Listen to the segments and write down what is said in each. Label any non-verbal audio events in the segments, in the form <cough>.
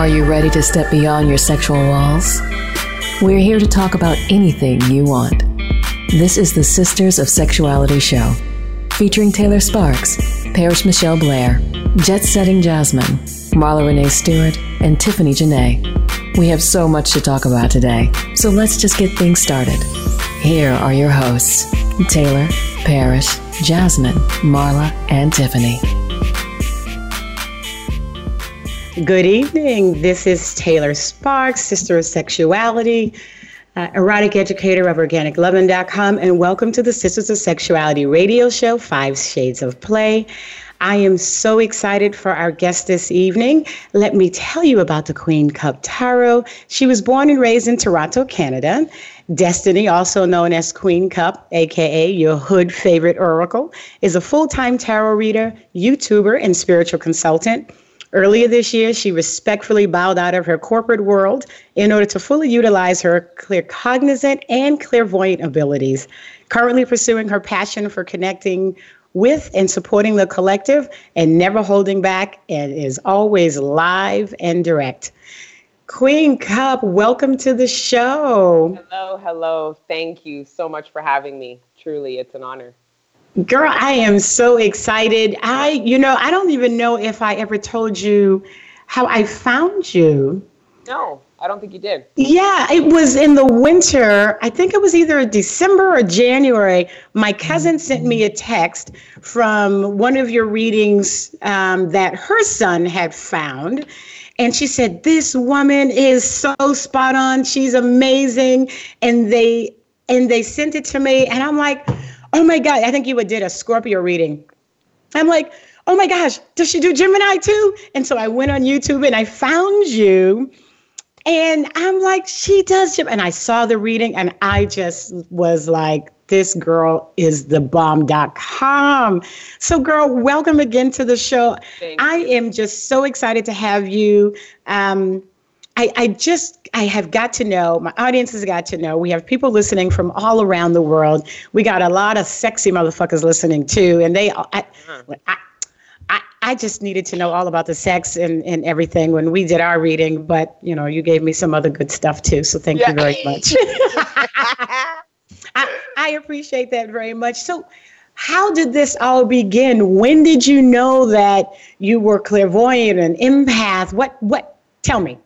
Are you ready to step beyond your sexual walls? We're here to talk about anything you want. This is the Sisters of Sexuality show, featuring Taylor Sparks, Paris Michelle Blair, Jet Setting Jasmine, Marla Renee Stewart, and Tiffany Janae. We have so much to talk about today, so let's just get things started. Here are your hosts Taylor, Paris, Jasmine, Marla, and Tiffany. Good evening. This is Taylor Sparks, Sister of Sexuality, uh, erotic educator of OrganicLovin.com, and welcome to the Sisters of Sexuality radio show, Five Shades of Play. I am so excited for our guest this evening. Let me tell you about the Queen Cup Tarot. She was born and raised in Toronto, Canada. Destiny, also known as Queen Cup, aka your hood favorite oracle, is a full time tarot reader, YouTuber, and spiritual consultant. Earlier this year, she respectfully bowed out of her corporate world in order to fully utilize her claircognizant and clairvoyant abilities. Currently pursuing her passion for connecting with and supporting the collective and never holding back, and is always live and direct. Queen Cup, welcome to the show. Hello, hello. Thank you so much for having me. Truly, it's an honor. Girl, I am so excited. I, you know, I don't even know if I ever told you how I found you. No, I don't think you did. Yeah, it was in the winter. I think it was either December or January. My cousin sent me a text from one of your readings um, that her son had found. And she said, This woman is so spot on. She's amazing. And they and they sent it to me. And I'm like, oh my God, I think you did a Scorpio reading. I'm like, oh my gosh, does she do Gemini too? And so I went on YouTube and I found you. And I'm like, she does. Gemini. And I saw the reading and I just was like, this girl is the bomb.com. So, girl, welcome again to the show. I am just so excited to have you. Um, I, I just I have got to know my audience has got to know we have people listening from all around the world. We got a lot of sexy motherfuckers listening too, and they I, uh-huh. I, I, I just needed to know all about the sex and, and everything when we did our reading, but you know you gave me some other good stuff too, so thank yeah. you very much. <laughs> I, I appreciate that very much. So how did this all begin? When did you know that you were clairvoyant and empath? What what tell me?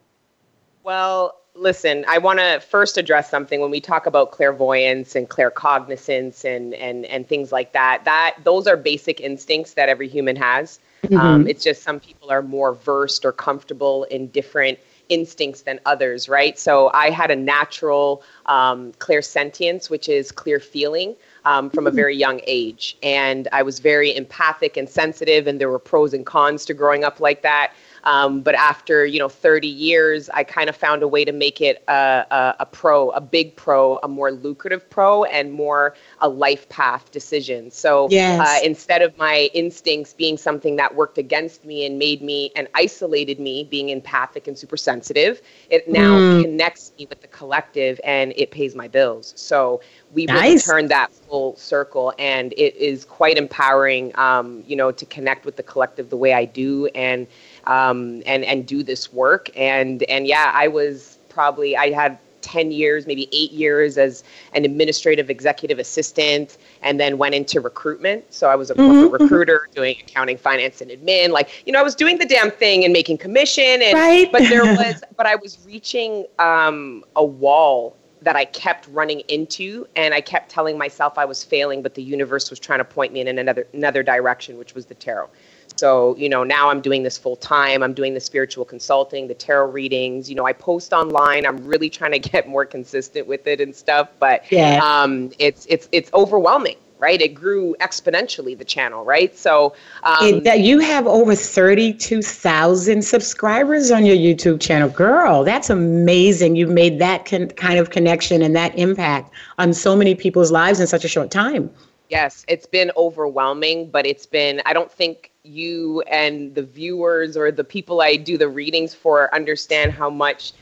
Well, listen, I want to first address something when we talk about clairvoyance and claircognizance and and and things like that. That those are basic instincts that every human has. Mm-hmm. Um, it's just some people are more versed or comfortable in different instincts than others, right? So I had a natural um, clairsentience, which is clear feeling. Um, from a mm-hmm. very young age. And I was very empathic and sensitive, and there were pros and cons to growing up like that. Um, but after you know 30 years, I kind of found a way to make it a, a, a, pro, a big pro, a more lucrative pro, and more a life path decision. So yes. uh, instead of my instincts being something that worked against me and made me and isolated me, being empathic and super sensitive, it now mm. connects me with the collective and it pays my bills. So we nice. really turned that full circle and it is quite empowering um, you know to connect with the collective the way i do and um, and and do this work. And and yeah, I was probably I had 10 years, maybe eight years as an administrative executive assistant, and then went into recruitment. So I was a corporate mm-hmm. recruiter doing accounting, finance, and admin. Like, you know, I was doing the damn thing and making commission. And, right. But there <laughs> was, but I was reaching um, a wall that I kept running into, and I kept telling myself I was failing, but the universe was trying to point me in another another direction, which was the tarot. So, you know, now I'm doing this full time. I'm doing the spiritual consulting, the tarot readings. You know, I post online. I'm really trying to <laughs> get more consistent with it and stuff. But yeah. um, it's it's it's overwhelming, right? It grew exponentially the channel, right? So um, it, you have over thirty-two thousand subscribers on your YouTube channel, girl. That's amazing. You've made that con- kind of connection and that impact on so many people's lives in such a short time. Yes, it's been overwhelming, but it's been. I don't think you and the viewers or the people I do the readings for understand how much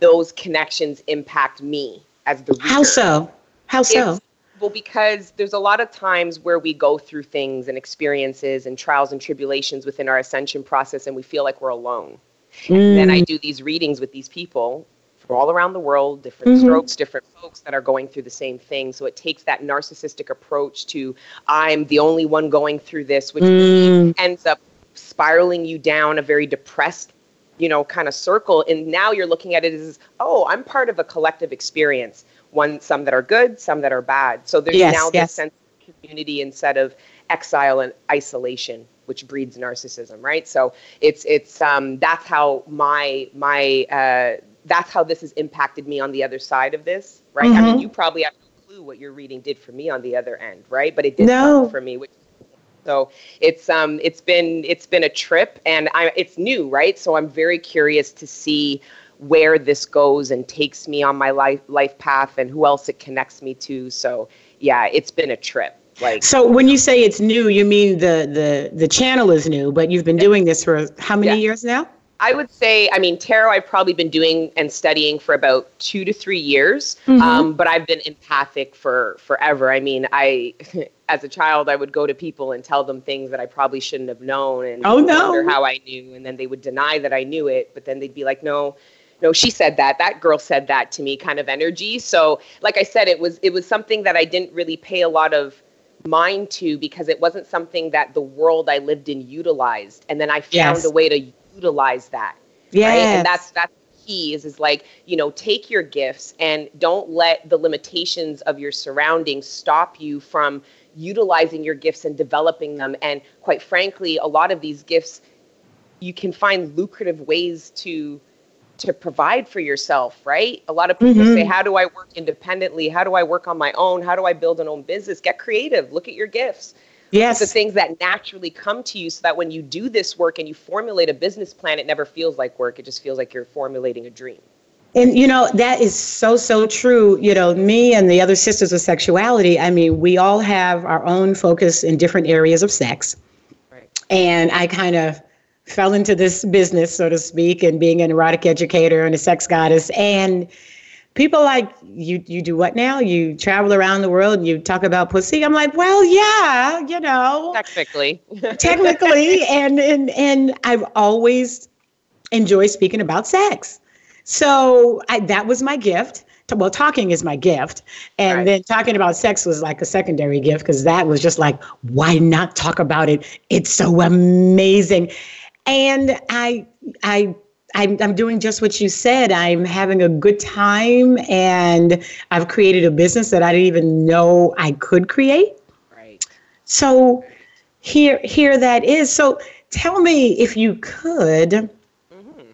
those connections impact me as the reader. How so? How so? It's, well, because there's a lot of times where we go through things and experiences and trials and tribulations within our ascension process and we feel like we're alone. Mm. And then I do these readings with these people from all around the world, different mm-hmm. strokes, different folks that are going through the same thing. So it takes that narcissistic approach to I'm the only one going through this, which mm. ends up spiraling you down a very depressed you know kind of circle and now you're looking at it as oh i'm part of a collective experience one some that are good some that are bad so there's yes, now yes. this sense of community instead of exile and isolation which breeds narcissism right so it's it's um that's how my my uh that's how this has impacted me on the other side of this right mm-hmm. i mean mm-hmm. you probably have no clue what your reading did for me on the other end right but it did no. for me which so it's um it's been it's been a trip and I it's new, right? So I'm very curious to see where this goes and takes me on my life life path and who else it connects me to. So yeah, it's been a trip. Like So when you say it's new, you mean the the the channel is new, but you've been doing this for how many yeah. years now? I would say, I mean, tarot I've probably been doing and studying for about two to three years, mm-hmm. um, but I've been empathic for forever. I mean, I, <laughs> as a child, I would go to people and tell them things that I probably shouldn't have known, and oh no, wonder how I knew, and then they would deny that I knew it, but then they'd be like, no. No, she said that. That girl said that to me, kind of energy. So, like I said, it was it was something that I didn't really pay a lot of mind to because it wasn't something that the world I lived in utilized. And then I found yes. a way to utilize that. Yeah. Right? And that's that's the key is is like, you know, take your gifts and don't let the limitations of your surroundings stop you from utilizing your gifts and developing them. And quite frankly, a lot of these gifts you can find lucrative ways to to provide for yourself, right? A lot of people mm-hmm. say, How do I work independently? How do I work on my own? How do I build an own business? Get creative. Look at your gifts. Yes. The things that naturally come to you so that when you do this work and you formulate a business plan, it never feels like work. It just feels like you're formulating a dream. And you know, that is so, so true. You know, me and the other sisters of sexuality, I mean, we all have our own focus in different areas of sex. Right. And I kind of fell into this business, so to speak, and being an erotic educator and a sex goddess. And people like you you do what now? You travel around the world and you talk about pussy? I'm like well yeah you know. Technically. <laughs> Technically and and and i've always enjoyed speaking about sex. So I, that was my gift. Well talking is my gift. And right. then talking about sex was like a secondary gift because that was just like why not talk about it? It's so amazing. And i i I'm, I'm doing just what you said. I'm having a good time and I've created a business that I didn't even know I could create. Right. So here, here that is. So tell me if you could, mm-hmm.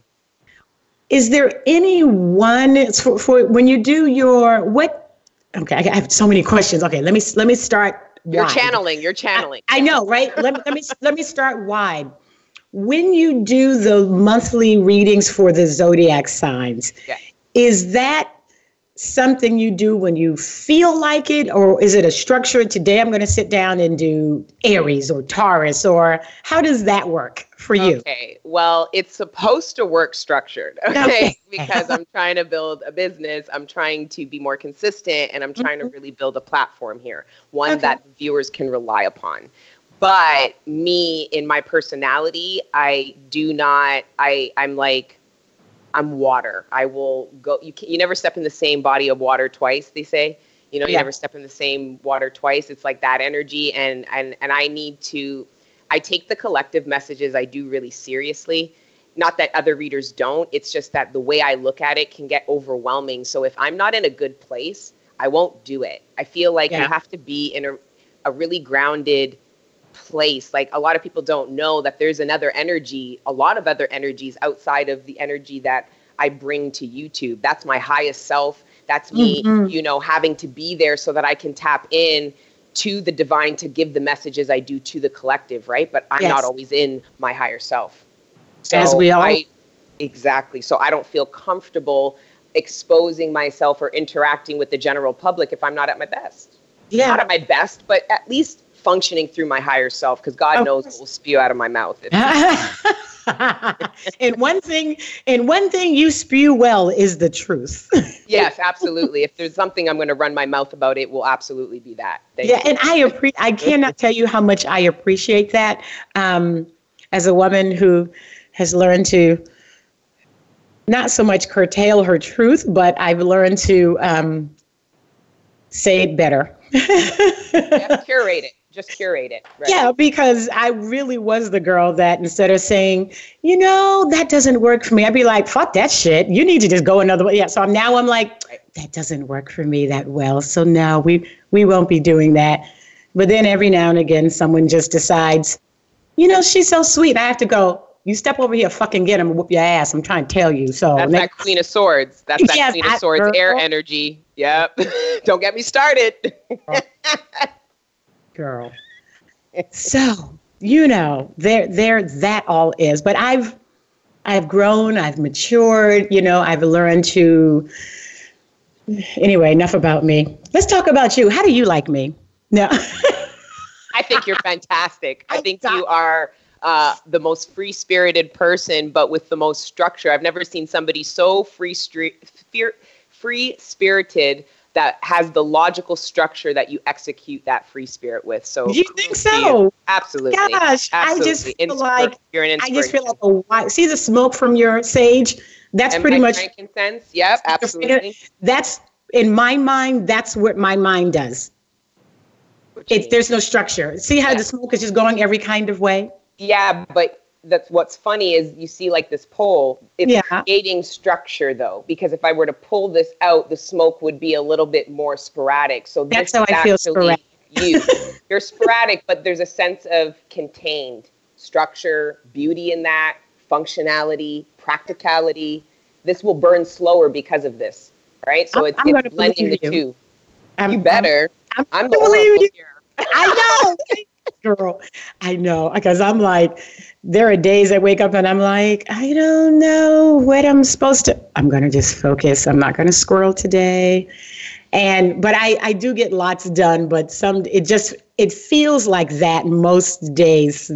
is there any one for, for when you do your, what, okay, I have so many questions. Okay, let me, let me start. You're channeling, you're channeling. I, I know, right? let, me, let me, let me start wide when you do the monthly readings for the zodiac signs, yeah. is that something you do when you feel like it, or is it a structure? Today I'm going to sit down and do Aries or Taurus, or how does that work for you? Okay, well, it's supposed to work structured, <laughs> okay? okay. because I'm trying to build a business, I'm trying to be more consistent, and I'm trying mm-hmm. to really build a platform here, one okay. that viewers can rely upon but me in my personality i do not i i'm like i'm water. I will go you can, you never step in the same body of water twice they say. You know you yeah. never step in the same water twice. It's like that energy and and and i need to i take the collective messages i do really seriously. Not that other readers don't. It's just that the way i look at it can get overwhelming. So if i'm not in a good place i won't do it. I feel like yeah. you have to be in a, a really grounded place. Like a lot of people don't know that there's another energy, a lot of other energies outside of the energy that I bring to YouTube. That's my highest self. That's me, mm-hmm. you know, having to be there so that I can tap in to the divine to give the messages I do to the collective, right? But I'm yes. not always in my higher self. So As we all. I, exactly. So I don't feel comfortable exposing myself or interacting with the general public if I'm not at my best. Yeah. Not at my best, but at least functioning through my higher self because God knows what will spew out of my mouth. <laughs> <laughs> and one thing, and one thing you spew well is the truth. <laughs> yes, absolutely. If there's something I'm going to run my mouth about, it will absolutely be that. Thank yeah, you. and I appreciate. I cannot tell you how much I appreciate that. Um, as a woman who has learned to not so much curtail her truth, but I've learned to um, say it better. yeah, curate it. Just curate it. Right? Yeah, because I really was the girl that instead of saying, you know, that doesn't work for me, I'd be like, fuck that shit. You need to just go another way. Yeah. So I'm now I'm like, that doesn't work for me that well. So no, we we won't be doing that. But then every now and again, someone just decides, you know, she's so sweet. I have to go. You step over here, fucking get him, and whoop your ass. I'm trying to tell you. So that's next, that Queen of Swords. That's that <laughs> yes, Queen of Swords air energy. Yep. <laughs> Don't get me started. Oh. <laughs> girl. So you know, there, there, that all is. But I've, I've grown. I've matured. You know, I've learned to. Anyway, enough about me. Let's talk about you. How do you like me? No. <laughs> I think you're fantastic. I think you are uh, the most free spirited person, but with the most structure. I've never seen somebody so free free spirited that has the logical structure that you execute that free spirit with. So you think so? Absolutely. Gosh, Absolutely. I just feel Inspir- like you're an I just feel like a white. See the smoke from your sage? That's and pretty much frankincense. Yep, absolutely. That's in my mind. That's what my mind does. It's there's no structure. See how yeah. the smoke is just going every kind of way. Yeah, but that's what's funny is you see like this pole. It's yeah. creating structure though, because if I were to pull this out, the smoke would be a little bit more sporadic. So that's how I feel sporadic. you. <laughs> You're sporadic, but there's a sense of contained structure, beauty in that, functionality, practicality. This will burn slower because because of this, right? So I'm, it's, I'm it's blending the you. two. I'm, you better. I'm, I'm, I'm the believe you. Here. I know, <laughs> girl. I know because I'm like, there are days I wake up and I'm like, I don't know what I'm supposed to. I'm gonna just focus. I'm not gonna squirrel today. And but I I do get lots done. But some it just it feels like that most days.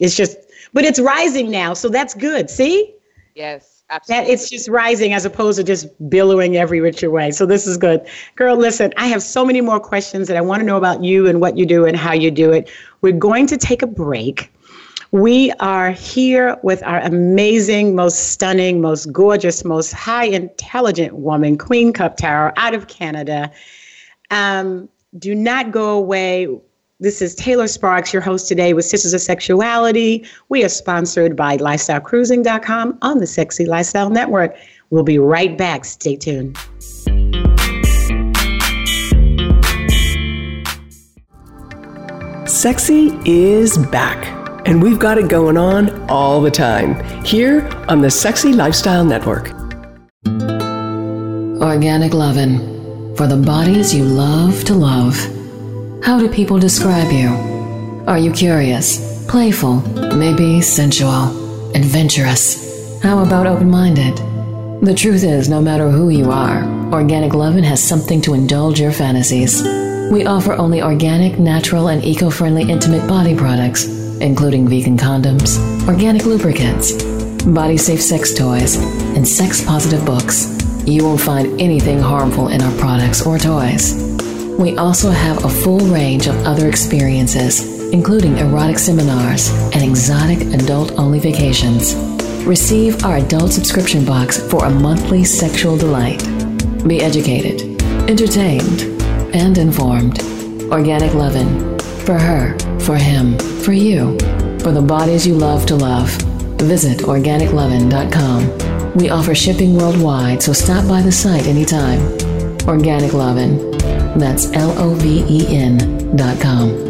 It's just, but it's rising now, so that's good. See? Yes. Absolutely. That it's just rising as opposed to just billowing every which way. So this is good. Girl, listen, I have so many more questions that I want to know about you and what you do and how you do it. We're going to take a break. We are here with our amazing, most stunning, most gorgeous, most high intelligent woman, Queen Cup Tarot out of Canada. Um, do not go away. This is Taylor Sparks, your host today with Sisters of Sexuality. We are sponsored by LifestyleCruising.com on the Sexy Lifestyle Network. We'll be right back. Stay tuned. Sexy is back, and we've got it going on all the time here on the Sexy Lifestyle Network. Organic Lovin' for the bodies you love to love. How do people describe you? Are you curious, playful, maybe sensual, adventurous? How about open minded? The truth is, no matter who you are, Organic Lovin' has something to indulge your fantasies. We offer only organic, natural, and eco friendly intimate body products, including vegan condoms, organic lubricants, body safe sex toys, and sex positive books. You won't find anything harmful in our products or toys. We also have a full range of other experiences, including erotic seminars and exotic adult only vacations. Receive our adult subscription box for a monthly sexual delight. Be educated, entertained, and informed. Organic Lovin'. For her, for him, for you, for the bodies you love to love. Visit organiclovin.com. We offer shipping worldwide, so stop by the site anytime. Organic Lovin'. That's L O V E N dot com.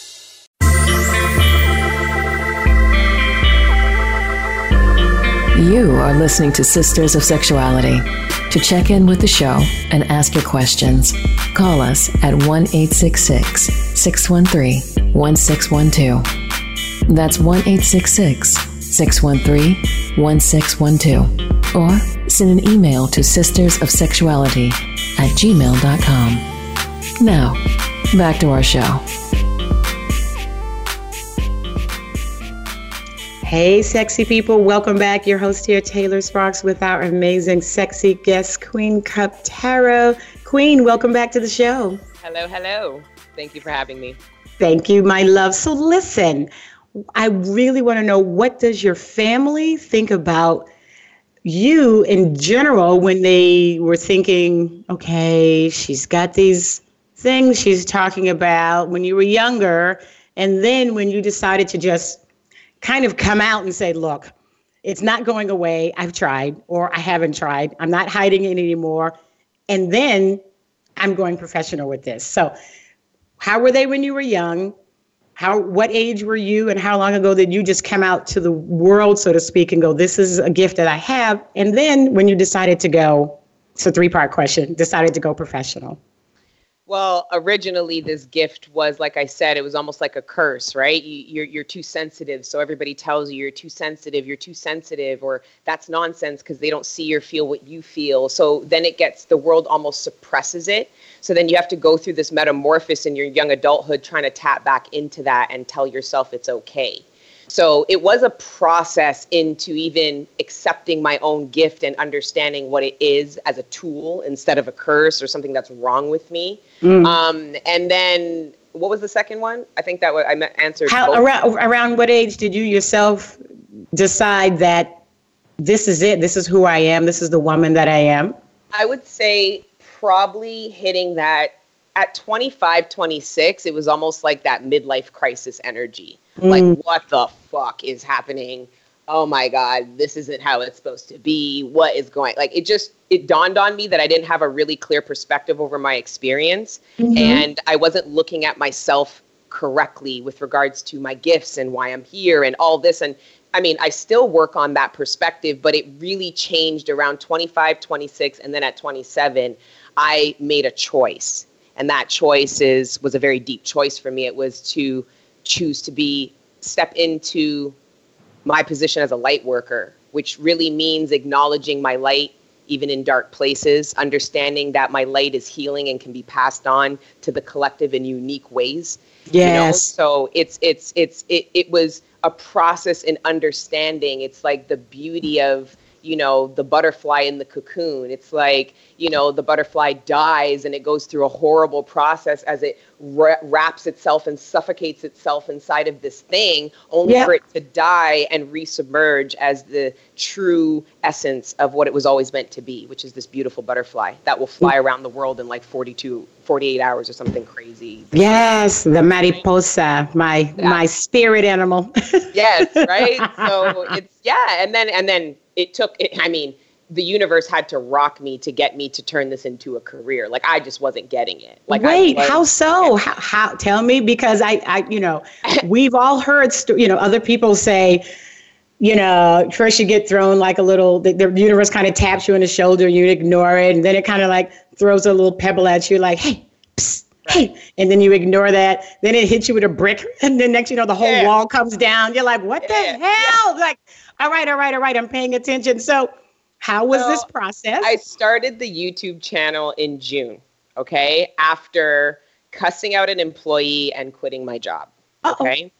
You are listening to Sisters of Sexuality. To check in with the show and ask your questions, call us at 1 866 613 1612. That's 1 866 613 1612. Or send an email to sisters of sexuality at gmail.com. Now, back to our show. Hey, sexy people. Welcome back. Your host here, Taylor Sparks, with our amazing, sexy guest, Queen Cup Tarot. Queen, welcome back to the show. Hello, hello. Thank you for having me. Thank you, my love. So, listen, I really want to know what does your family think about you in general when they were thinking, okay, she's got these things she's talking about when you were younger, and then when you decided to just kind of come out and say, look, it's not going away. I've tried, or I haven't tried. I'm not hiding it anymore. And then I'm going professional with this. So, how were they when you were young? How, what age were you, and how long ago did you just come out to the world, so to speak, and go, this is a gift that I have? And then when you decided to go, it's a three part question, decided to go professional. Well, originally this gift was like I said, it was almost like a curse, right? You, you're you're too sensitive, so everybody tells you you're too sensitive, you're too sensitive, or that's nonsense because they don't see or feel what you feel. So then it gets the world almost suppresses it. So then you have to go through this metamorphosis in your young adulthood, trying to tap back into that and tell yourself it's okay. So it was a process into even accepting my own gift and understanding what it is as a tool instead of a curse or something that's wrong with me. Mm. Um, and then what was the second one? I think that was, I answered. How, around, around what age did you yourself decide that this is it? This is who I am. This is the woman that I am? I would say probably hitting that at 25, 26, it was almost like that midlife crisis energy. Mm. Like, what the fuck is happening? Oh my God, this isn't how it's supposed to be. What is going like it just it dawned on me that I didn't have a really clear perspective over my experience mm-hmm. and I wasn't looking at myself correctly with regards to my gifts and why I'm here and all this and I mean, I still work on that perspective, but it really changed around 25, 26 and then at 27 I made a choice and that choice is was a very deep choice for me it was to choose to be step into my position as a light worker which really means acknowledging my light even in dark places understanding that my light is healing and can be passed on to the collective in unique ways yes you know? so it's it's it's it, it was a process in understanding it's like the beauty of you know the butterfly in the cocoon. It's like you know the butterfly dies and it goes through a horrible process as it ra- wraps itself and suffocates itself inside of this thing only yeah. for it to die and resubmerge as the true essence of what it was always meant to be which is this beautiful butterfly that will fly mm. around the world in like 42 48 hours or something crazy. Yes the mariposa my yeah. my spirit animal. <laughs> Yes right? So it's yeah and then and then it took it, i mean the universe had to rock me to get me to turn this into a career. Like I just wasn't getting it. Like wait, how so? How, how, Tell me because I, I, you know, <laughs> we've all heard, st- you know, other people say, you know, first you get thrown like a little. The, the universe kind of taps you on the shoulder, you ignore it, and then it kind of like throws a little pebble at you, like, hey, psst, hey, and then you ignore that. Then it hits you with a brick, <laughs> and then next you know the whole yeah. wall comes down. You're like, what yeah. the hell? Yeah. Like, all right, all right, all right, I'm paying attention. So how was so this process? I started the YouTube channel in June, okay, after cussing out an employee and quitting my job. Uh-oh. Okay.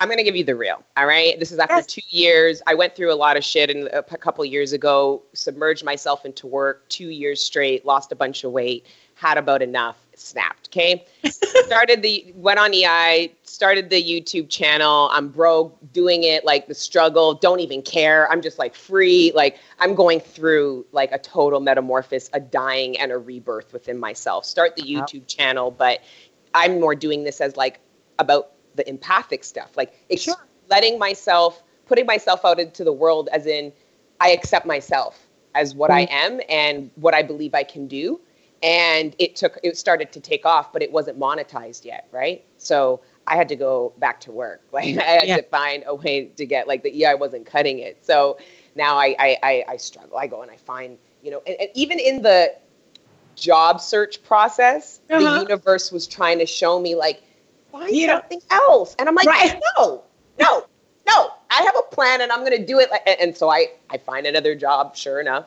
I'm going to give you the real. All right. This is after yes. two years. I went through a lot of shit in a couple years ago, submerged myself into work two years straight, lost a bunch of weight, had about enough, snapped. Okay, <laughs> started the went on EI, started the YouTube channel. I'm broke, doing it like the struggle. Don't even care. I'm just like free. Like I'm going through like a total metamorphosis, a dying and a rebirth within myself. Start the YouTube wow. channel, but I'm more doing this as like about the empathic stuff, like sure. letting myself, putting myself out into the world, as in I accept myself as what mm-hmm. I am and what I believe I can do and it took it started to take off but it wasn't monetized yet right so i had to go back to work <laughs> like i had yeah. to find a way to get like the ei wasn't cutting it so now i i i, I struggle i go and i find you know and, and even in the job search process uh-huh. the universe was trying to show me like find yeah. something else and i'm like right. no no no i have a plan and i'm going to do it and, and so i i find another job sure enough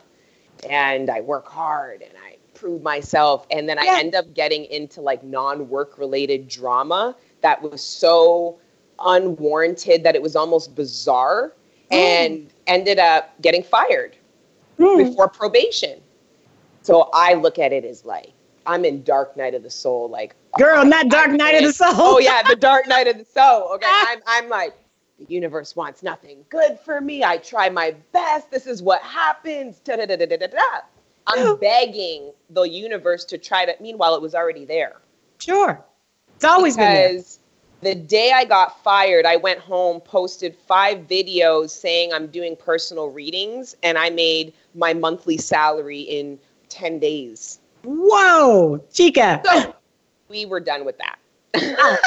and i work hard and i prove myself and then yeah. i end up getting into like non-work related drama that was so unwarranted that it was almost bizarre mm. and ended up getting fired mm. before probation so i look at it as like i'm in dark night of the soul like girl oh, not dark night of the soul oh yeah the dark night of the soul <laughs> okay I'm, I'm like the universe wants nothing good for me i try my best this is what happens da, da, da, da, da, da. I'm <gasps> begging the universe to try to. Meanwhile, it was already there. Sure, it's always because been there. The day I got fired, I went home, posted five videos saying I'm doing personal readings, and I made my monthly salary in ten days. Whoa, chica! So we were done with that. I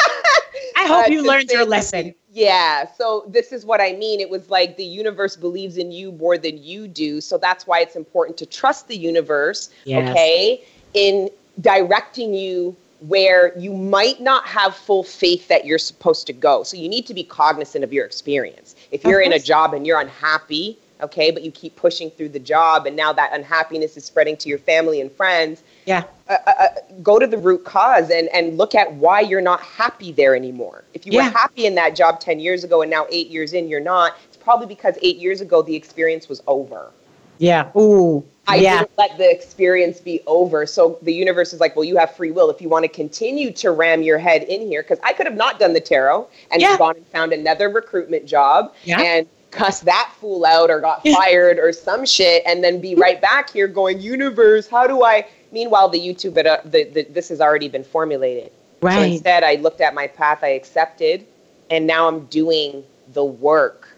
<laughs> hope uh, you learned your lesson. Yeah. So this is what I mean. It was like the universe believes in you more than you do. So that's why it's important to trust the universe, yes. okay, in directing you where you might not have full faith that you're supposed to go. So you need to be cognizant of your experience. If you're in a job and you're unhappy, okay, but you keep pushing through the job and now that unhappiness is spreading to your family and friends, yeah. Uh, uh, uh, go to the root cause and, and look at why you're not happy there anymore. If you yeah. were happy in that job 10 years ago and now eight years in, you're not, it's probably because eight years ago the experience was over. Yeah. Ooh. I yeah. didn't let the experience be over. So the universe is like, well, you have free will. If you want to continue to ram your head in here, because I could have not done the tarot and yeah. gone and found another recruitment job yeah. and cuss that fool out or got fired or some shit and then be right back here going, universe, how do I? Meanwhile, the YouTube, uh, the, the, this has already been formulated. Right. So instead, I looked at my path, I accepted, and now I'm doing the work.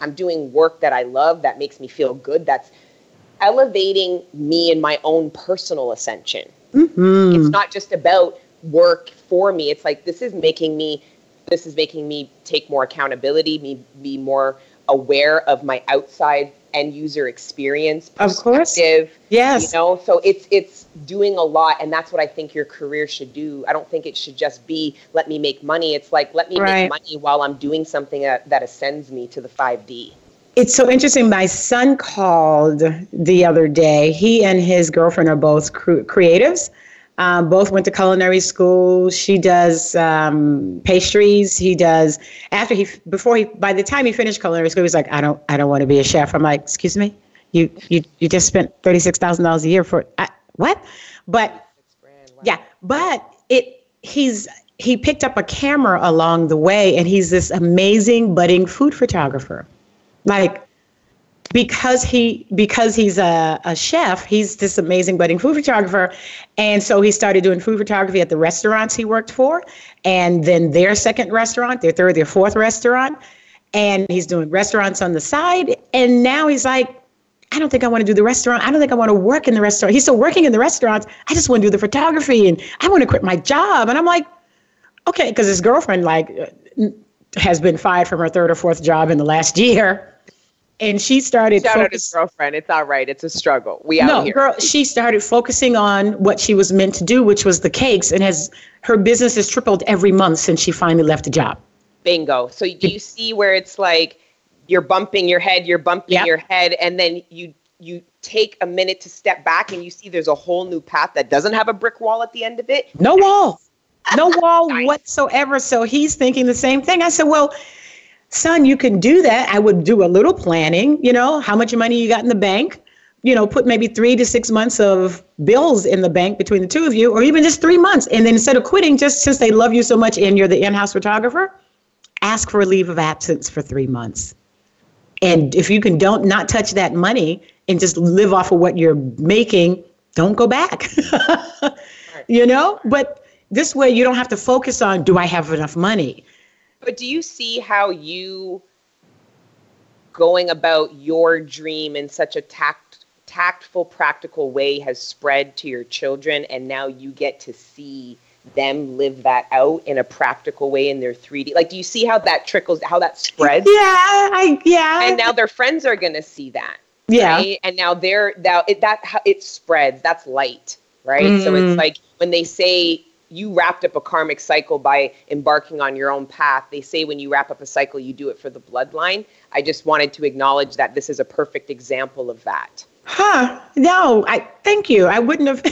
I'm doing work that I love, that makes me feel good, that's elevating me in my own personal ascension. Mm-hmm. It's not just about work for me. It's like this is making me this is making me take more accountability, me be more aware of my outside end user experience of course yes you know so it's it's doing a lot and that's what i think your career should do i don't think it should just be let me make money it's like let me right. make money while i'm doing something that, that ascends me to the 5d it's so interesting. My son called the other day. He and his girlfriend are both creatives. Um, both went to culinary school. She does um, pastries. He does after he before he by the time he finished culinary school, he was like, I don't I don't want to be a chef. I'm like, excuse me, you you you just spent thirty six thousand dollars a year for I, what? But yeah, but it he's he picked up a camera along the way, and he's this amazing budding food photographer. Like because he because he's a, a chef he's this amazing budding food photographer and so he started doing food photography at the restaurants he worked for and then their second restaurant their third their fourth restaurant and he's doing restaurants on the side and now he's like I don't think I want to do the restaurant. I don't think I want to work in the restaurant. He's still working in the restaurants. I just want to do the photography and I want to quit my job. And I'm like, okay, because his girlfriend like has been fired from her third or fourth job in the last year and she started shout focus- out his girlfriend. It's all right. It's a struggle. We out no here. girl she started focusing on what she was meant to do which was the cakes and has her business has tripled every month since she finally left the job. Bingo. So do you see where it's like you're bumping your head you're bumping yep. your head and then you you take a minute to step back and you see there's a whole new path that doesn't have a brick wall at the end of it? No wall. No <laughs> wall nice. whatsoever. So he's thinking the same thing. I said well son, you can do that. I would do a little planning, you know, how much money you got in the bank, you know, put maybe three to six months of bills in the bank between the two of you, or even just three months. And then instead of quitting, just since they love you so much and you're the in house photographer, ask for a leave of absence for three months. And if you can don't not touch that money and just live off of what you're making, don't go back. <laughs> you know? But this way you don't have to focus on do I have enough money? But do you see how you going about your dream in such a tact, tactful, practical way has spread to your children, and now you get to see them live that out in a practical way in their 3D? Like, do you see how that trickles, how that spreads? Yeah, I yeah. And now their friends are going to see that. Yeah. Right? And now they're now it that it spreads. That's light, right? Mm. So it's mm. like when they say you wrapped up a karmic cycle by embarking on your own path. They say when you wrap up a cycle, you do it for the bloodline. I just wanted to acknowledge that this is a perfect example of that. Huh? No, I thank you. I wouldn't have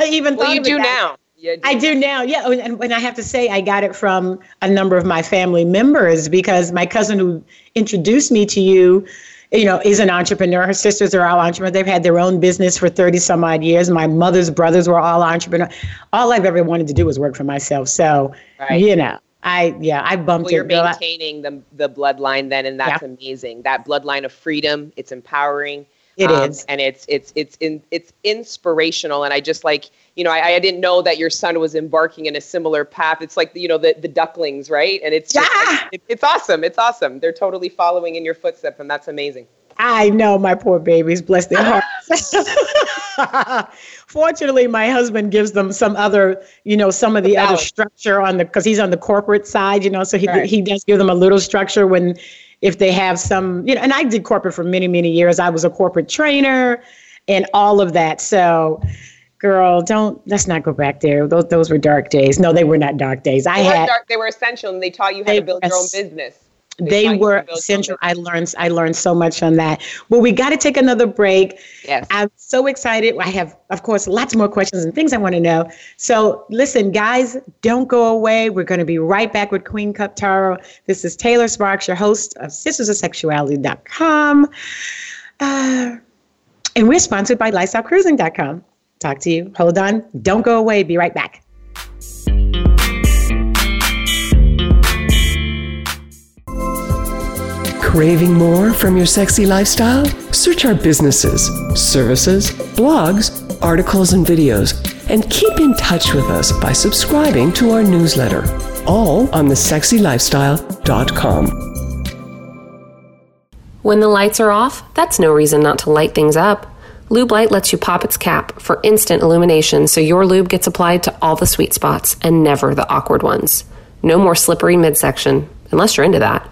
<laughs> even well, thought. you do that. now. Do. I do now, yeah. Oh, and, and I have to say, I got it from a number of my family members because my cousin who introduced me to you you know, is an entrepreneur. Her sisters are all entrepreneurs. They've had their own business for 30 some odd years. My mother's brothers were all entrepreneurs. All I've ever wanted to do was work for myself. So, right. you know, I, yeah, I bumped well, you're it. maintaining the, the bloodline then, and that's yeah. amazing. That bloodline of freedom, it's empowering. It um, is, and it's it's it's in it's inspirational. And I just like you know I, I didn't know that your son was embarking in a similar path. It's like you know the the ducklings, right? And it's just, yeah. It, it's awesome. It's awesome. They're totally following in your footsteps, and that's amazing. I know my poor babies, bless their hearts. <laughs> Fortunately, my husband gives them some other, you know, some of the other structure on the because he's on the corporate side, you know, so he right. he does give them a little structure when if they have some, you know, and I did corporate for many, many years. I was a corporate trainer and all of that. So, girl, don't let's not go back there. Those those were dark days. No, they were not dark days. I they had dark, they were essential and they taught you how to build your own business. They, were essential. I learned I learned so much on that. Well, we got to take another break. Yes. I'm so excited. I have, of course, lots more questions and things I want to know. So listen, guys, don't go away. We're going to be right back with Queen Cup Tarot. This is Taylor Sparks, your host of sistersofsexuality.com. Uh, and we're sponsored by lifestylecruising.com. Talk to you. Hold on. Don't go away. Be right back. Craving more from your sexy lifestyle? Search our businesses, services, blogs, articles, and videos, and keep in touch with us by subscribing to our newsletter, all on thesexylifestyle.com. When the lights are off, that's no reason not to light things up. Lube Light lets you pop its cap for instant illumination so your lube gets applied to all the sweet spots and never the awkward ones. No more slippery midsection, unless you're into that.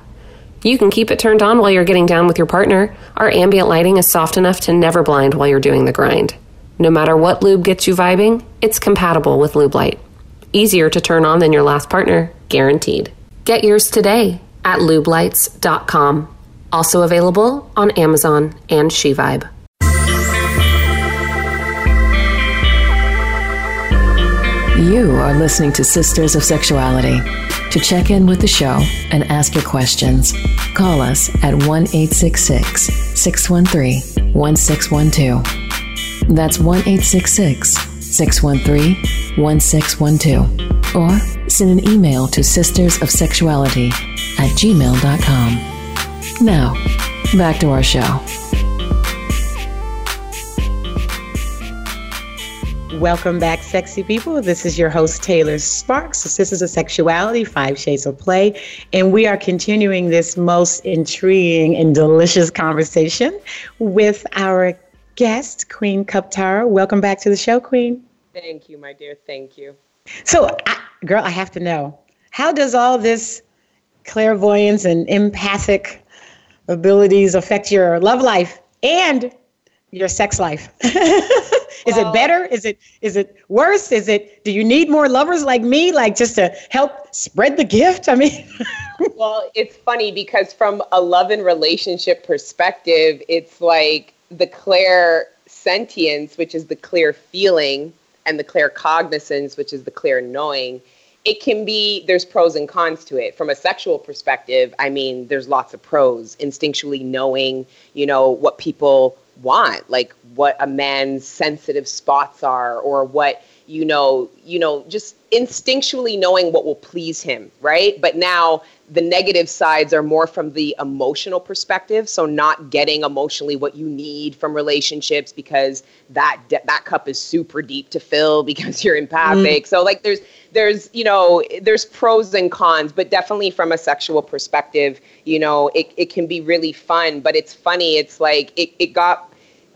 You can keep it turned on while you're getting down with your partner. Our ambient lighting is soft enough to never blind while you're doing the grind. No matter what lube gets you vibing, it's compatible with Lube Light. Easier to turn on than your last partner, guaranteed. Get yours today at lubelights.com. Also available on Amazon and SheVibe. You are listening to Sisters of Sexuality. To check in with the show and ask your questions, call us at 1 866 613 1612. That's 1 866 613 1612. Or send an email to sisters of sexuality at gmail.com. Now, back to our show. Welcome back, sexy people. This is your host, Taylor Sparks. This is a Sexuality, Five Shades of Play. And we are continuing this most intriguing and delicious conversation with our guest, Queen Cup Tarot. Welcome back to the show, Queen. Thank you, my dear. Thank you. So, I, girl, I have to know how does all this clairvoyance and empathic abilities affect your love life and your sex life? <laughs> is it better? Is it is it worse? Is it do you need more lovers like me like just to help spread the gift? I mean <laughs> Well, it's funny because from a love and relationship perspective, it's like the clear sentience, which is the clear feeling, and the claircognizance, which is the clear knowing. It can be there's pros and cons to it. From a sexual perspective, I mean, there's lots of pros. Instinctually knowing, you know, what people want, like what a man's sensitive spots are or what you know, you know, just instinctually knowing what will please him, right? But now the negative sides are more from the emotional perspective, so not getting emotionally what you need from relationships because that that cup is super deep to fill <laughs> because you're empathic. Mm. So like there's there's you know there's pros and cons, but definitely from a sexual perspective, you know, it it can be really fun, but it's funny. It's like it it got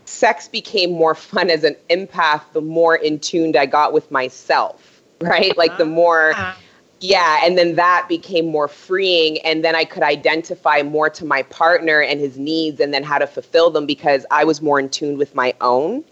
sex became more fun as an empath the more in tuned I got with myself, right? Like the more, ah. yeah, and then that became more freeing. And then I could identify more to my partner and his needs and then how to fulfill them because I was more in tune with my own.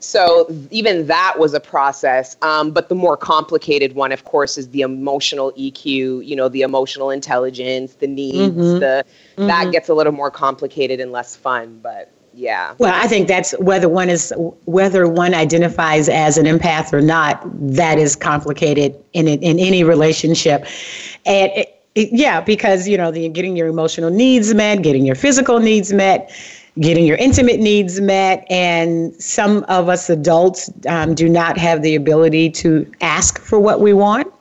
So even that was a process. Um, but the more complicated one, of course, is the emotional EQ, you know, the emotional intelligence, the needs, mm-hmm. the mm-hmm. that gets a little more complicated and less fun. But yeah. Well, I think that's whether one is whether one identifies as an empath or not. That is complicated in in any relationship, and it, it, yeah, because you know, the, getting your emotional needs met, getting your physical needs met, getting your intimate needs met, and some of us adults um, do not have the ability to ask for what we want,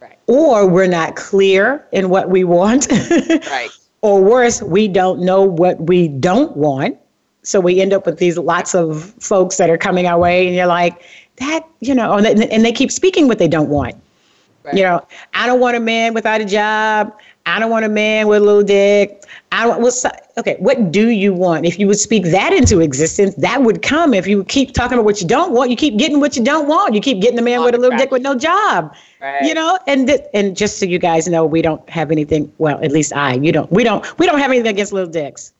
right. or we're not clear in what we want, <laughs> right. Or worse, we don't know what we don't want so we end up with these lots of folks that are coming our way, and you're like, that, you know, and they, and they keep speaking what they don't want. Right. You know, I don't want a man without a job. I don't want a man with a little dick. I don't. What's okay? What do you want? If you would speak that into existence, that would come. If you keep talking about what you don't want, you keep getting what you don't want. You keep getting a man with a little dick with no job. Right. You know, and th- and just so you guys know, we don't have anything. Well, at least I. You don't. We don't. We don't have anything against little dicks.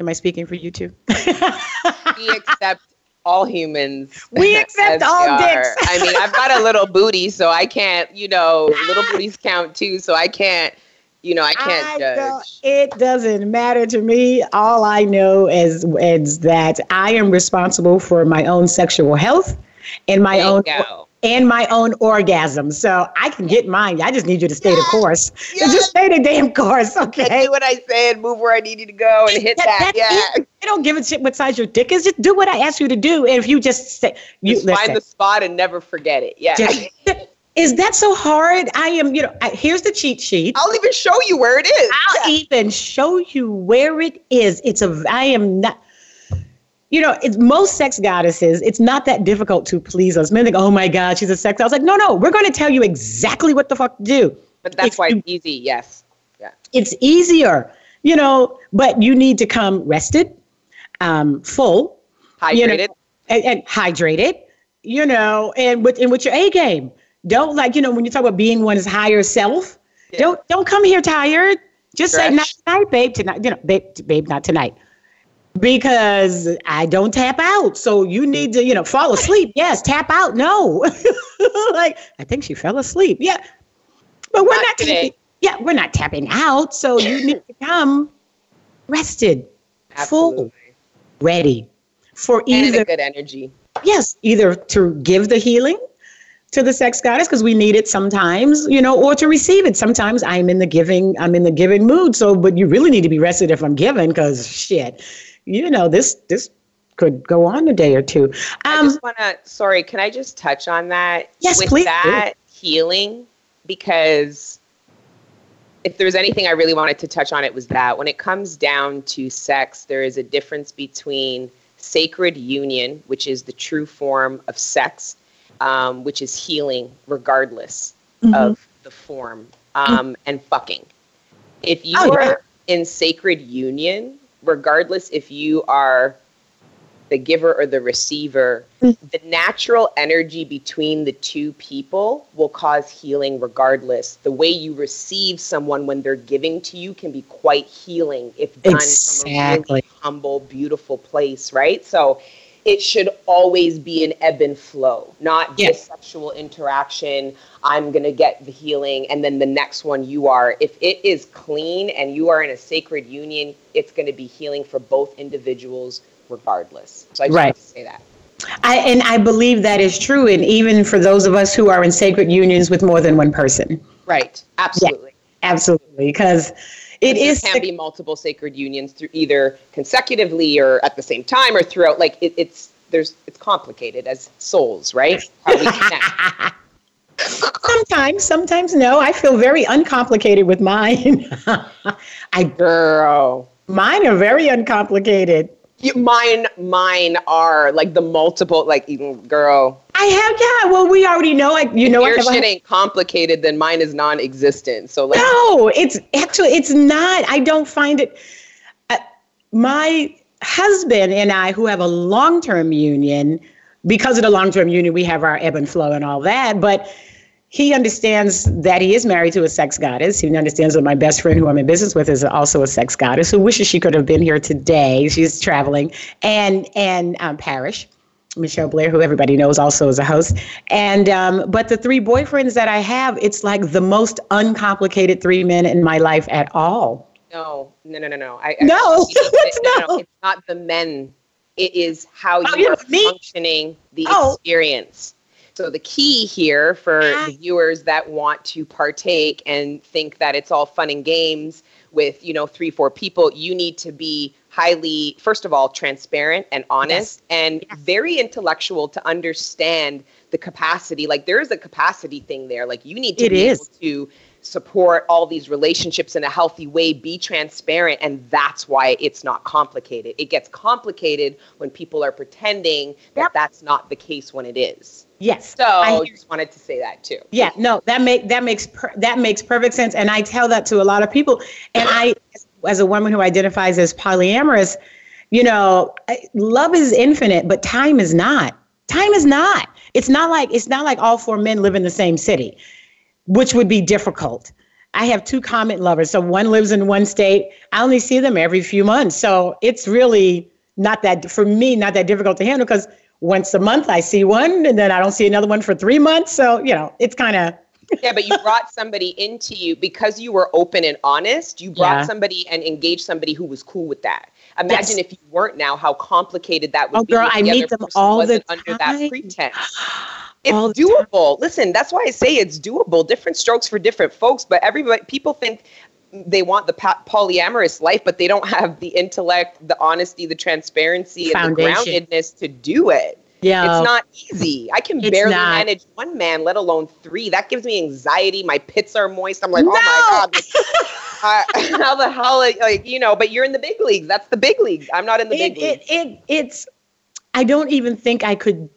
Am I speaking for you too? <laughs> we accept all humans. We <laughs> accept all dicks. I mean, I've got a little booty, so I can't, you know, little <laughs> booties count too, so I can't, you know, I can't I judge. It doesn't matter to me. All I know is, is that I am responsible for my own sexual health and my there own and my own orgasm. So I can get mine. I just need you to stay yes. the course. <laughs> Yes. Just stay the damn course, okay? Do what I say and move where I need you to go and hit that. that yeah. It. I don't give a shit what size your dick is. Just do what I ask you to do. And if you just say, you just find the spot and never forget it. Yeah. Just, <laughs> is that so hard? I am, you know, I, here's the cheat sheet. I'll even show you where it is. I'll yeah. even show you where it is. It's a, I am not, you know, it's most sex goddesses, it's not that difficult to please us. Men think, oh my God, she's a sex. I was like, no, no, we're going to tell you exactly what the fuck to do. But that's if why you, it's easy, yes. Yeah. It's easier, you know, but you need to come rested, um, full, hydrated, you know, and, and, hydrated, you know, and with and with your A game. Don't like, you know, when you talk about being one's higher self, yeah. don't don't come here tired. Just Fresh. say not tonight, babe. Tonight, you know, babe, babe, not tonight because I don't tap out. So you need to, you know, fall asleep. Yes, tap out. No. <laughs> like I think she fell asleep. Yeah. But we're not, not tapping, yeah, we're not tapping out. So you need to come rested, Absolutely. full, ready for either good energy. Yes, either to give the healing to the sex goddess because we need it sometimes, you know, or to receive it. Sometimes I'm in the giving, I'm in the giving mood. So, but you really need to be rested if I'm giving because shit, you know, this this could go on a day or two. Um, I just want to. Sorry, can I just touch on that? Yes, with please. That healing, because if there's anything I really wanted to touch on, it was that when it comes down to sex, there is a difference between sacred union, which is the true form of sex, um, which is healing regardless mm-hmm. of the form, um, mm-hmm. and fucking. If you oh, are yeah. in sacred union, regardless if you are the giver or the receiver, mm-hmm. the natural energy between the two people will cause healing regardless. The way you receive someone when they're giving to you can be quite healing if done exactly. from a really humble, beautiful place, right? So it should always be an ebb and flow, not yes. just sexual interaction. I'm going to get the healing, and then the next one you are. If it is clean and you are in a sacred union, it's going to be healing for both individuals, regardless. So I just right. want to say that. I, and I believe that is true, and even for those of us who are in sacred unions with more than one person. Right. Absolutely. Yeah, absolutely. Because It there is can be multiple sacred unions through either consecutively or at the same time or throughout. Like it, it's there's it's complicated as souls, right? How we connect. <laughs> Sometimes, sometimes no. I feel very uncomplicated with mine. <laughs> I Girl. mine are very uncomplicated. You, mine, mine are like the multiple, like even girl. I have yeah. Well, we already know. I you know Your a- ain't complicated, then mine is non-existent. So like, No, it's actually it's not. I don't find it. Uh, my husband and I, who have a long-term union, because of the long-term union, we have our ebb and flow and all that. But he understands that he is married to a sex goddess. He understands that my best friend, who I'm in business with, is also a sex goddess. Who wishes she could have been here today. She's traveling, and and um, Parish. Michelle Blair, who everybody knows also is a host. And um, but the three boyfriends that I have, it's like the most uncomplicated three men in my life at all. no, no, no, no, no. I, No, I, <laughs> it's no. It's not the men. It is how Oh, you you are know, functioning, the Oh. experience. So the key here for Ah. the viewers that want to partake and think that it's all fun and games with you know three four people, you need to be highly first of all transparent and honest and very intellectual to understand the capacity. Like there is a capacity thing there. Like you need to It be is. able to support all these relationships in a healthy way, be transparent, and that's why it's not complicated. It gets complicated when people are pretending that that's not the case when it is. Yes. So I just wanted to say that too. Yeah, no, that make that makes per, that makes perfect sense, and I tell that to a lot of people. And I, as a woman who identifies as polyamorous, you know, love is infinite, but time is not. Time is not. It's not like it's not like all four men live in the same city, which would be difficult. I have two common lovers, so one lives in one state. I only see them every few months, so it's really not that for me not that difficult to handle because once a month I see one, and then I don't see another one for three months. So you know, it's kind of yeah, but you brought somebody into you because you were open and honest. You brought Yeah. somebody and engaged somebody who was cool with that. Imagine Yes. if you weren't now, how complicated that would Oh, be. girl, I meet them all the wasn't under that time. pretense. <gasps> It's the time. doable. Listen, that's why I say it's doable. Different strokes for different folks, but everybody, people think they want the polyamorous life, but they don't have the intellect, the honesty, the transparency, and the groundedness to do it. Yeah. It's not easy. I can It's barely not. manage one man, let alone three. That gives me anxiety. My pits are moist. I'm like, oh my god, uh, <laughs> <laughs> how the hell? Like, you know, but you're in the big league. That's the big league. I'm not in the it, big league. it, it, it's, I don't even think I could,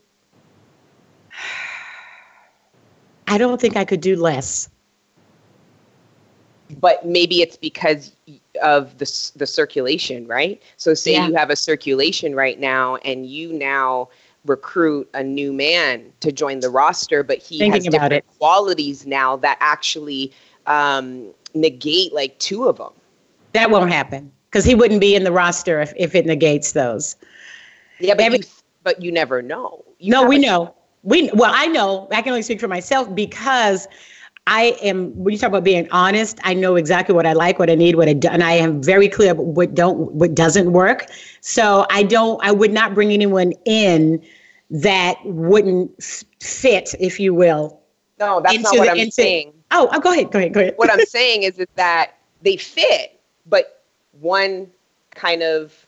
I don't think I could do less. but maybe it's because of the the circulation, right? So say Yeah. you have a circulation right now, and you now recruit a new man to join the roster, but he Thinking has different it. qualities now that actually um, negate like two of them. That won't happen because he wouldn't be in the roster if, if it negates those. Yeah, but Every- you, but you never know. You no, we know. We well, I know. I can only speak for myself because I am. When you talk about being honest, I know exactly what I like, what I need, what I do, and I am very clear about what don't, what doesn't work. So I don't. I would not bring anyone in that wouldn't fit, if you will. No, that's not what the- I'm into- saying. Oh, oh, go ahead. Go ahead. Go ahead. what I'm <laughs> saying is, that they fit, but one kind of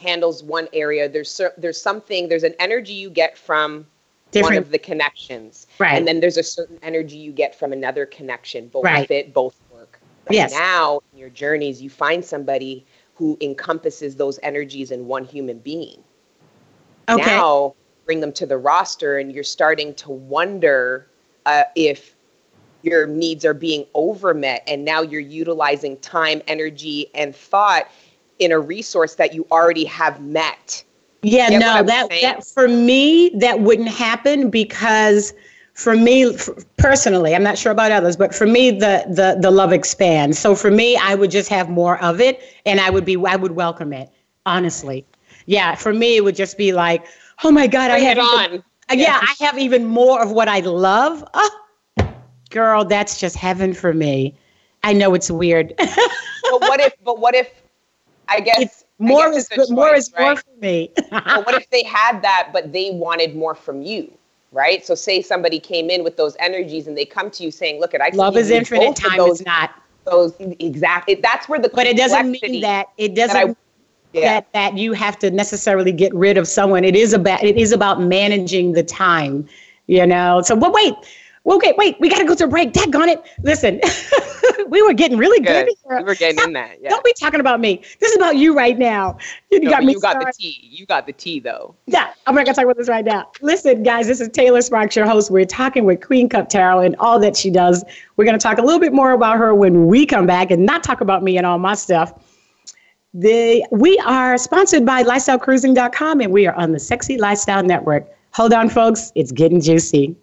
handles one area. There's there's something. There's an energy you get from one of the connections, Right. And then there's a certain energy you get from another connection. Both Right. fit, both work. But Yes. Now in your journeys, you find somebody who encompasses those energies in one human being. okay. Now bring them to the roster, and you're starting to wonder uh, if your needs are being overmet, and now you're utilizing time, energy, and thought in a resource that you already have met. Yeah, Get no, that saying? that for me that wouldn't happen because for me personally, I'm not sure about others, but for me the the the love expands. So for me, I would just have more of it, and I would be I would welcome it honestly. Yeah, for me it would just be like, oh my god, I have it even- on. uh, yeah, I have even more of what I love. Oh, girl, that's just heaven for me. I know it's weird. But what if? But what if? I <laughs> guess it's more guess is a. More choice, is more right? for me. but what if <laughs> they had that, but they wanted more from you? Right. So say somebody came in with those energies and they come to you saying, "Look, at I love is infinite. Time those is not. those exact. It, that's where the but it doesn't mean that it doesn't. That, yeah. that that you have to necessarily get rid of someone. It is about it is about managing the time, you know. So, but wait, okay, wait, we got to go to a break. Daggone it! Listen, <laughs> we were getting really good. good we were getting in that. Yeah. Don't be talking about me. This is about you right now. You no, got me. You got started. the tea. You got the tea, though. Yeah, I'm not gonna talk about this right now. Listen, guys, this is Taylor Sparks, your host. We're talking with Queen Cup Tarot and all that she does. We're gonna talk a little bit more about her when we come back, and not talk about me and all my stuff. The, we are sponsored by LifestyleCruising.com, and we are on the Sexy Lifestyle Network. Hold on, folks. It's getting juicy.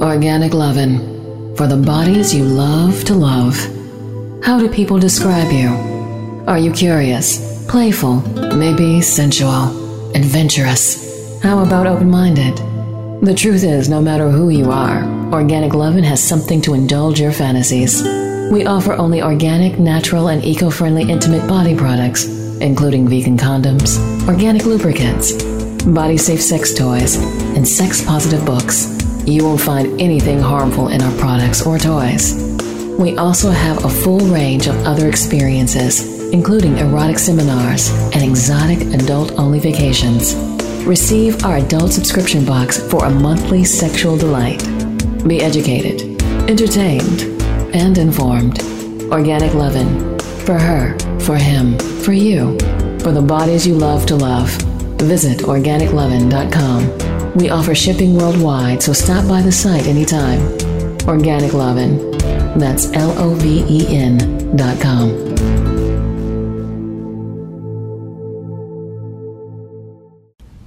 Organic Lovin' for the bodies you love to love. How do people describe you? Are you curious, playful, maybe sensual, adventurous? How about open minded? The truth is, no matter who you are, Organic Lovin' has something to indulge your fantasies. We offer only organic, natural, and eco friendly intimate body products, including vegan condoms, organic lubricants, body safe sex toys, and sex positive books. You won't find anything harmful in our products or toys. We also have a full range of other experiences, including erotic seminars and exotic adult only vacations. Receive our adult subscription box for a monthly sexual delight. Be educated, entertained, and informed. Organic Lovin'. For her, for him, for you, for the bodies you love to love. Visit organiclovin.com. We offer shipping worldwide, so stop by the site anytime. Organic Lovin'. That's L O V E N dot com.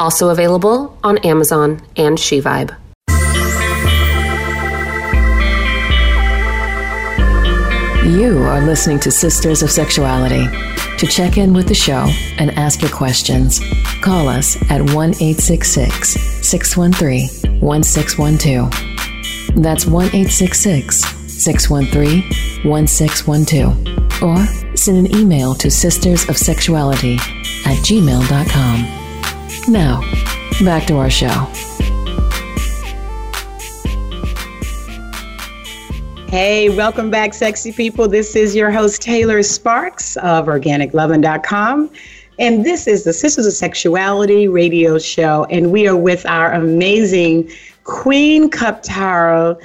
Also available on Amazon and SheVibe. You are listening to Sisters of Sexuality. To check in with the show and ask your questions, call us at 1 866 613 1612. That's 1 866 613 1612. Or send an email to sistersofsexuality at gmail.com. Now, back to our show. Hey, welcome back, sexy people. This is your host, Taylor Sparks of OrganicLovin.com. And this is the Sisters of Sexuality radio show. And we are with our amazing Queen Cup Tarot.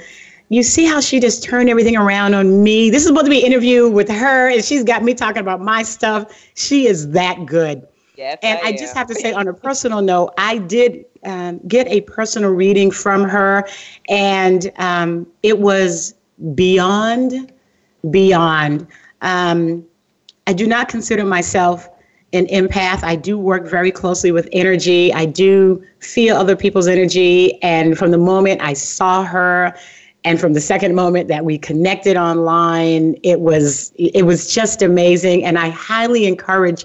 You see how she just turned everything around on me? This is supposed to be an interview with her, and she's got me talking about my stuff. She is that good. Yes, and I, I just have to say, on a <laughs> personal note, I did um, get a personal reading from her, and um, it was beyond, beyond. Um, I do not consider myself an empath. I do work very closely with energy. I do feel other people's energy. And from the moment I saw her, and from the second moment that we connected online, it was it was just amazing. And I highly encourage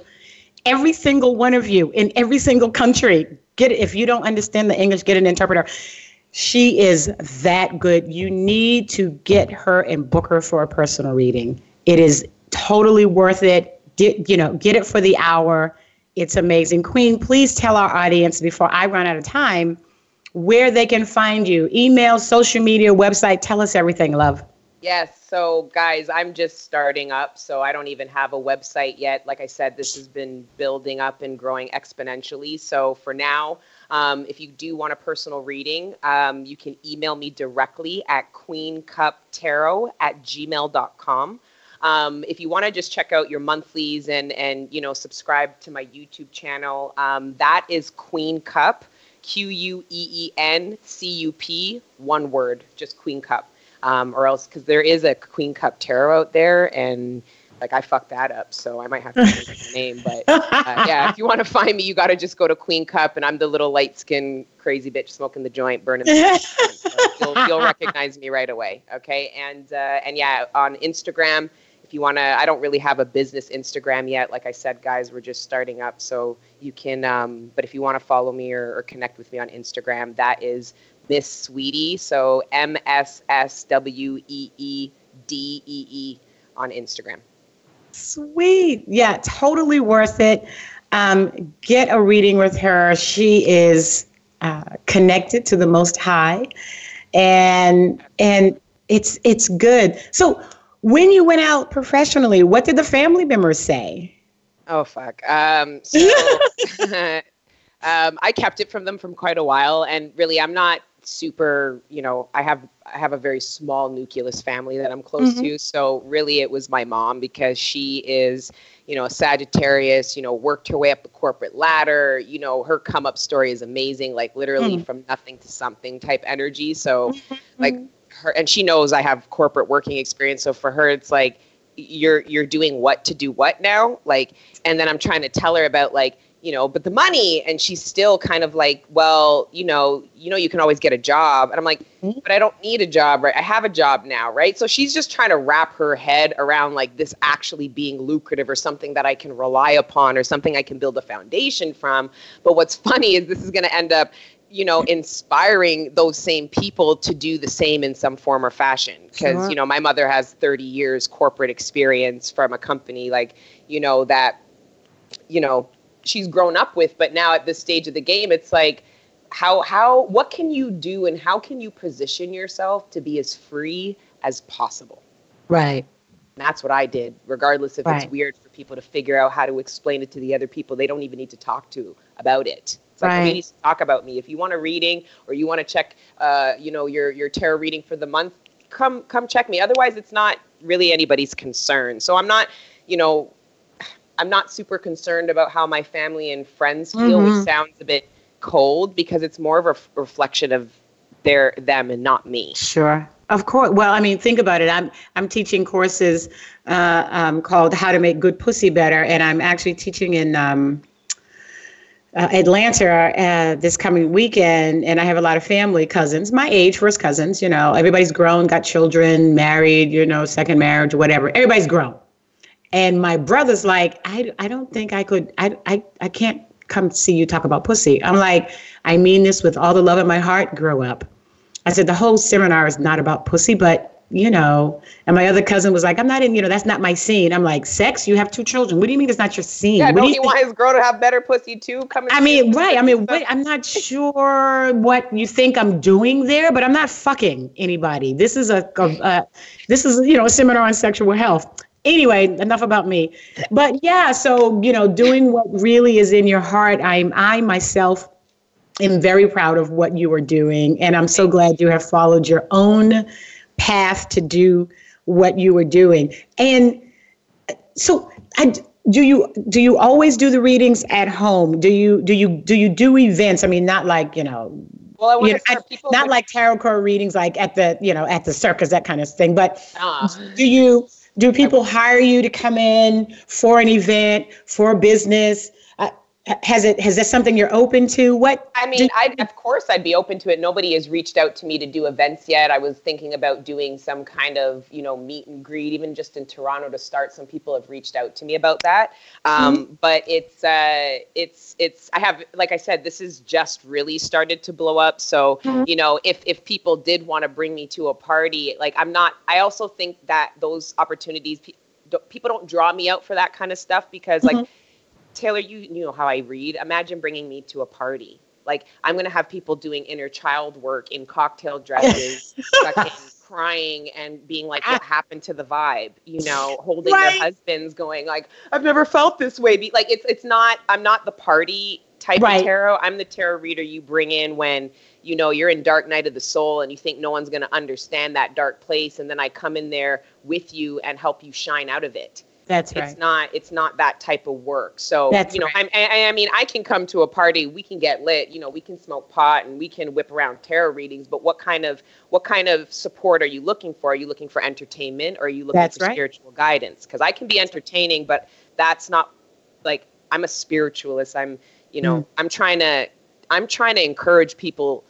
every single one of you in every single country. Get it if you don't understand the English, get an interpreter she is that good. You need to get her and book her for a personal reading. It is totally worth it. Get, you know, get it for the hour. It's amazing. Queen, please tell our audience before I run out of time where they can find you. Email, social media, website. Tell us everything, love. Yes. So, guys, I'm just starting up. So, I don't even have a website yet. Like I said, this has been building up and growing exponentially. So, for now, um, if you do want a personal reading, um, you can email me directly at queencuptarot at gmail.com. Um, if you want to just check out your monthlies and and you know subscribe to my YouTube channel, um, that is Queen Cup, Q U E E N C U P, one word, just Queen Cup, um, or else because there is a Queen Cup tarot out there, and like I fucked that up, so I might have to change my <laughs> name. But uh, yeah, if you want to find me, you got to just go to Queen Cup, and I'm the little light skinned crazy bitch smoking the joint, burning. The <laughs> so you'll, you'll recognize me right away. Okay, and uh, and yeah, on Instagram, if you want to, I don't really have a business Instagram yet. Like I said, guys, we're just starting up, so you can. Um, but if you want to follow me or, or connect with me on Instagram, that is Miss Sweetie. So M S S W E E D E E on Instagram. Sweet. Yeah, totally worth it. Um, get a reading with her. She is uh, connected to the Most High, and and it's it's good. So, when you went out professionally, what did the family members say? Oh fuck. Um, so, <laughs> <laughs> um, I kept it from them from quite a while, and really, I'm not super you know i have i have a very small nucleus family that i'm close mm-hmm. to so really it was my mom because she is you know a sagittarius you know worked her way up the corporate ladder you know her come up story is amazing like literally mm-hmm. from nothing to something type energy so mm-hmm. like her and she knows i have corporate working experience so for her it's like you're you're doing what to do what now like and then i'm trying to tell her about like you know, but the money, and she's still kind of like, well, you know, you know, you can always get a job, and I'm like, mm-hmm. but I don't need a job, right? I have a job now, right? So she's just trying to wrap her head around like this actually being lucrative or something that I can rely upon or something I can build a foundation from. But what's <laughs> funny is this is going to end up you know inspiring those same people to do the same in some form or fashion because sure. you know my mother has 30 years corporate experience from a company like you know that you know she's grown up with but now at this stage of the game it's like how how what can you do and how can you position yourself to be as free as possible? Right. And that's what i did regardless if right. it's weird for people to figure out how to explain it to the other people they don't even need to talk to about it. It's like right. needs to talk about me. If you want a reading or you want to check uh, you know your your tarot reading for the month come come check me. Otherwise it's not really anybody's concern. So i'm not you know I'm not super concerned about how my family and friends feel, mm-hmm. which sounds a bit cold because it's more of a f- reflection of their them and not me. Sure. Of course. Well, I mean, think about it. I'm I'm teaching courses uh, um, called "How to Make Good Pussy Better," and I'm actually teaching in um, uh, Atlanta uh, this coming weekend. And I have a lot of family cousins, my age, first cousins. You know, everybody's grown, got children, married. You know, second marriage, whatever. Everybody's grown. And my brother's like, I, I don't think I could, I, I, I can't come see you talk about pussy. I'm like, I mean this with all the love in my heart, grow up. I said, the whole seminar is not about pussy, but you know, and my other cousin was like, I'm not in, you know, that's not my scene. I'm like, sex, you have two children. What do you mean it's not your scene? Yeah, what don't do you, want his girl to have better pussy too? Coming I mean, right. I mean, wait, I'm not sure what you think I'm doing there, but I'm not fucking anybody. This is a, a, a this is, you know, a seminar on sexual health anyway enough about me. But yeah so you know doing what really is in your heart i'm i myself am very proud of what you are doing. And i'm so glad you have followed your own path to do what you are doing. And so I, do you do you always do the readings at home? Do you do you do you do events? I mean not like you know well, you know, I, not like tarot card readings, like at the you know at the circus, that kind of thing. But uh, do you do people hire you to come in for an event, for a business? Has it has this something you're open to? What i mean i of course i'd be open to it. Nobody has reached out to me to do events yet. I was thinking about doing some kind of you know meet and greet even just in toronto to start. Some people have reached out to me about that. Um, mm-hmm. but it's uh, it's it's i have like i said this is just really started to blow up. So mm-hmm. you know if if people did want to bring me to a party like i'm not i also think that those opportunities people don't draw me out for that kind of stuff because like mm-hmm Taylor, you, you know how I read. Imagine bringing me to a party. Like I'm going to have people doing inner child work in cocktail <laughs> dresses, crying and being like, "What happened to the vibe?" You know, holding right. their husbands, going like, "I've never felt this way." Be like, it's it's not. I'm not the party type right. of tarot. I'm the tarot reader you bring in when you know you're in dark night of the soul and you think no one's going to understand that dark place, and then I come in there with you and help you shine out of it That's right. It's not it's not that type of work. So That's you know, right. I'm, I, I mean, I can come to a party, we can get lit, you know, we can smoke pot and we can whip around tarot readings. But what kind of what kind of support are you looking for? Are you looking for entertainment or are you looking That's for right. spiritual guidance? Because I can be entertaining, but that's not like I'm a spiritualist. I'm you know Mm. I'm trying to I'm trying to encourage people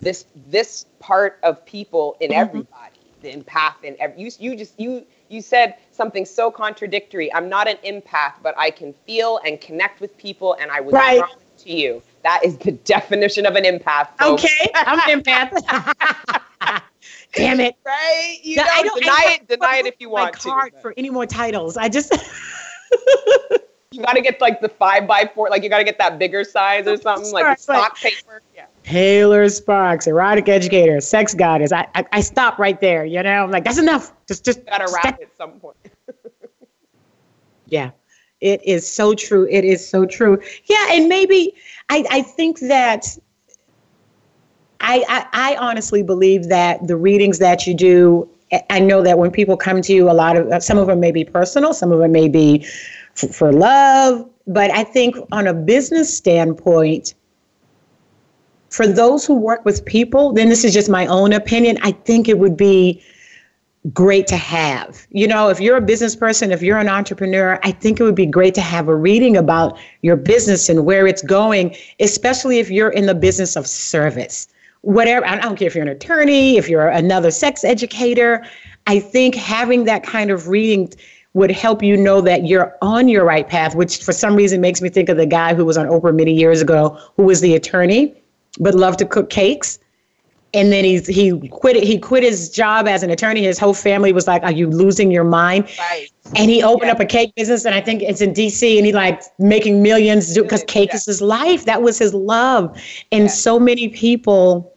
this this part of people in Mm-hmm. everybody the empath and ev- you you just you you said something so contradictory i'm not an empath but i can feel and connect with people and i was Right. to you that is the <laughs> definition of an empath folks. Okay, I'm an empath. <laughs> Damn it. right you No, know, I don't- deny I it deny it if you my want to card but for any more titles. I just <laughs> you got to get like the five by four like you got to get that bigger size or something like the Sorry, stock paper yeah Taylor Sparks, erotic educator, sex goddess. I, I I stop right there. You know, I'm like, that's enough. Just just got to step- wrap at some point <laughs> Yeah, it is so true. It is so true. Yeah, and maybe I, I think that I, I I honestly believe that the readings that you do, I- know that when people come to you, a lot of uh, some of them may be personal, some of them may be f- for love, but I think on a business standpoint. For those who work with people, then this is just my own opinion. I think it would be great to have. You know, if you're a business person, if you're an entrepreneur, I think it would be great to have a reading about your business and where it's going, especially if you're in the business of service. Whatever, I don't care if you're an attorney, if you're another sex educator, I think having that kind of reading would help you know that you're on your right path, which for some reason makes me think of the guy who was on Oprah many years ago, who was the attorney, but loved to cook cakes. And then he's he quit it he quit his job as an attorney. His whole family was like are you losing your mind? Right. And he opened up a cake business and i think it's in dc and he like making millions because cake Yeah. is his life. That was his love. And Yeah. so many people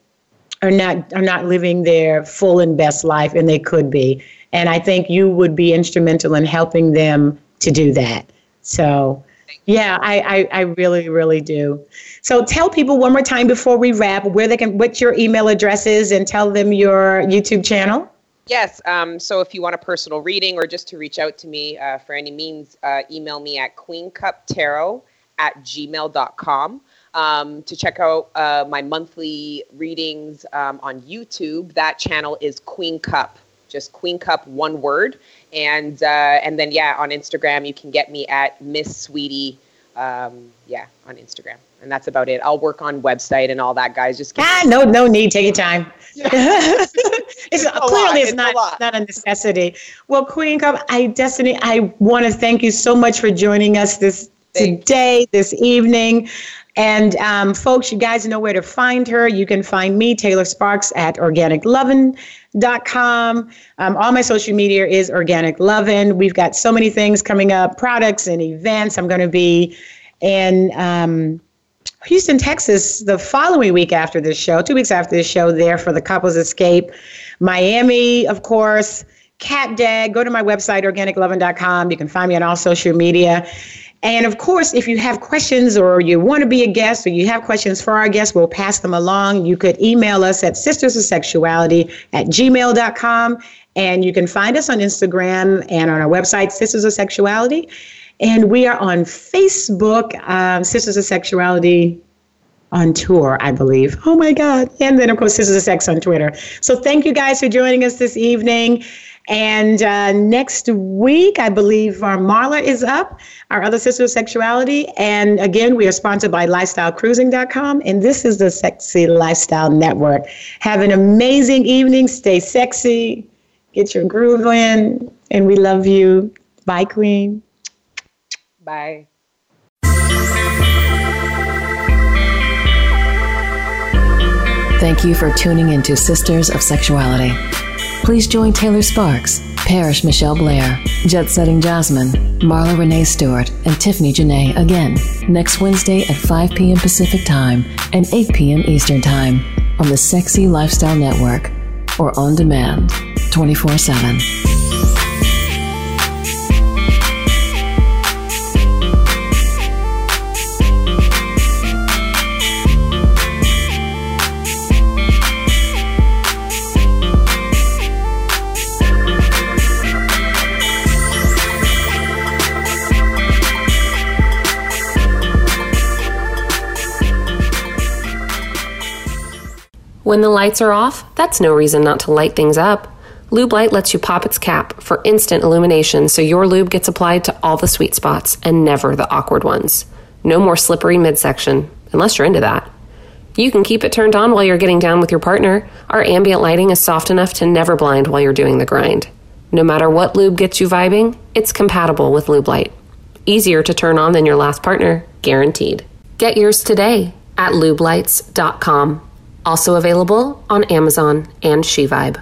are not are not living their full and best life and they could be. And i think you would be instrumental in helping them to do that. So yeah i i, I really really do so tell people one more time before we wrap where they can what your email address is and tell them your youtube channel Yes. Um, so if you want a personal reading or just to reach out to me uh, for any means, uh, email me at queencuptarot at gmail.com. Um, to check out uh, my monthly readings um, on YouTube, that channel is Queen Cup, just Queen Cup, one word. And uh, and then yeah, on Instagram you can get me at Miss Sweetie. Um, yeah, on Instagram, and that's about it. I'll work on website and all that, guys. Just ah no no need take your time <laughs> it's, a clearly it's it's not lot. not a necessity well queen cup i destiny i want to thank you so much for joining us this Thank you. today this evening and um, folks you guys know where to find her you can find me taylor sparks at organiclovin.com um, all my social media is organic lovin we've got so many things coming up products and events i'm going to be in um, Houston, Texas, the following week after this show, two weeks after this show, there for the Couples Escape. Miami, of course, Cat Dag. Go to my website, organiclovin.com. You can find me on all social media. And of course, if you have questions or you want to be a guest or you have questions for our guests, we'll pass them along. You could email us at sisters of sexuality at gmail.com. And you can find us on Instagram and on our website, Sisters of Sexuality. And we are on Facebook, um, Sisters of Sexuality on tour, I believe. Oh my God. And then, of course, Sisters of Sex on Twitter. So thank you guys for joining us this evening. And uh, next week, I believe our Marla is up, our other Sister of Sexuality. And again, we are sponsored by LifestyleCruising.com. And this is the Sexy Lifestyle Network. Have an amazing evening. Stay sexy. Get your groove in. And we love you. Bye, Queen. Bye. Thank you for tuning into Sisters of Sexuality. Please join Taylor Sparks, Parish Michelle Blair, Jet Setting Jasmine, Marla Renee Stewart, and Tiffany Janae again next Wednesday at 5 p.m. Pacific Time and 8 p.m. Eastern Time on the Sexy Lifestyle Network or on demand 24 7. When the lights are off, that's no reason not to light things up. Lube Light lets you pop its cap for instant illumination so your lube gets applied to all the sweet spots and never the awkward ones. No more slippery midsection, unless you're into that. You can keep it turned on while you're getting down with your partner. Our ambient lighting is soft enough to never blind while you're doing the grind. No matter what lube gets you vibing, it's compatible with Lube Light. Easier to turn on than your last partner, guaranteed. Get yours today at lubelights.com. Also available on Amazon and SheVibe.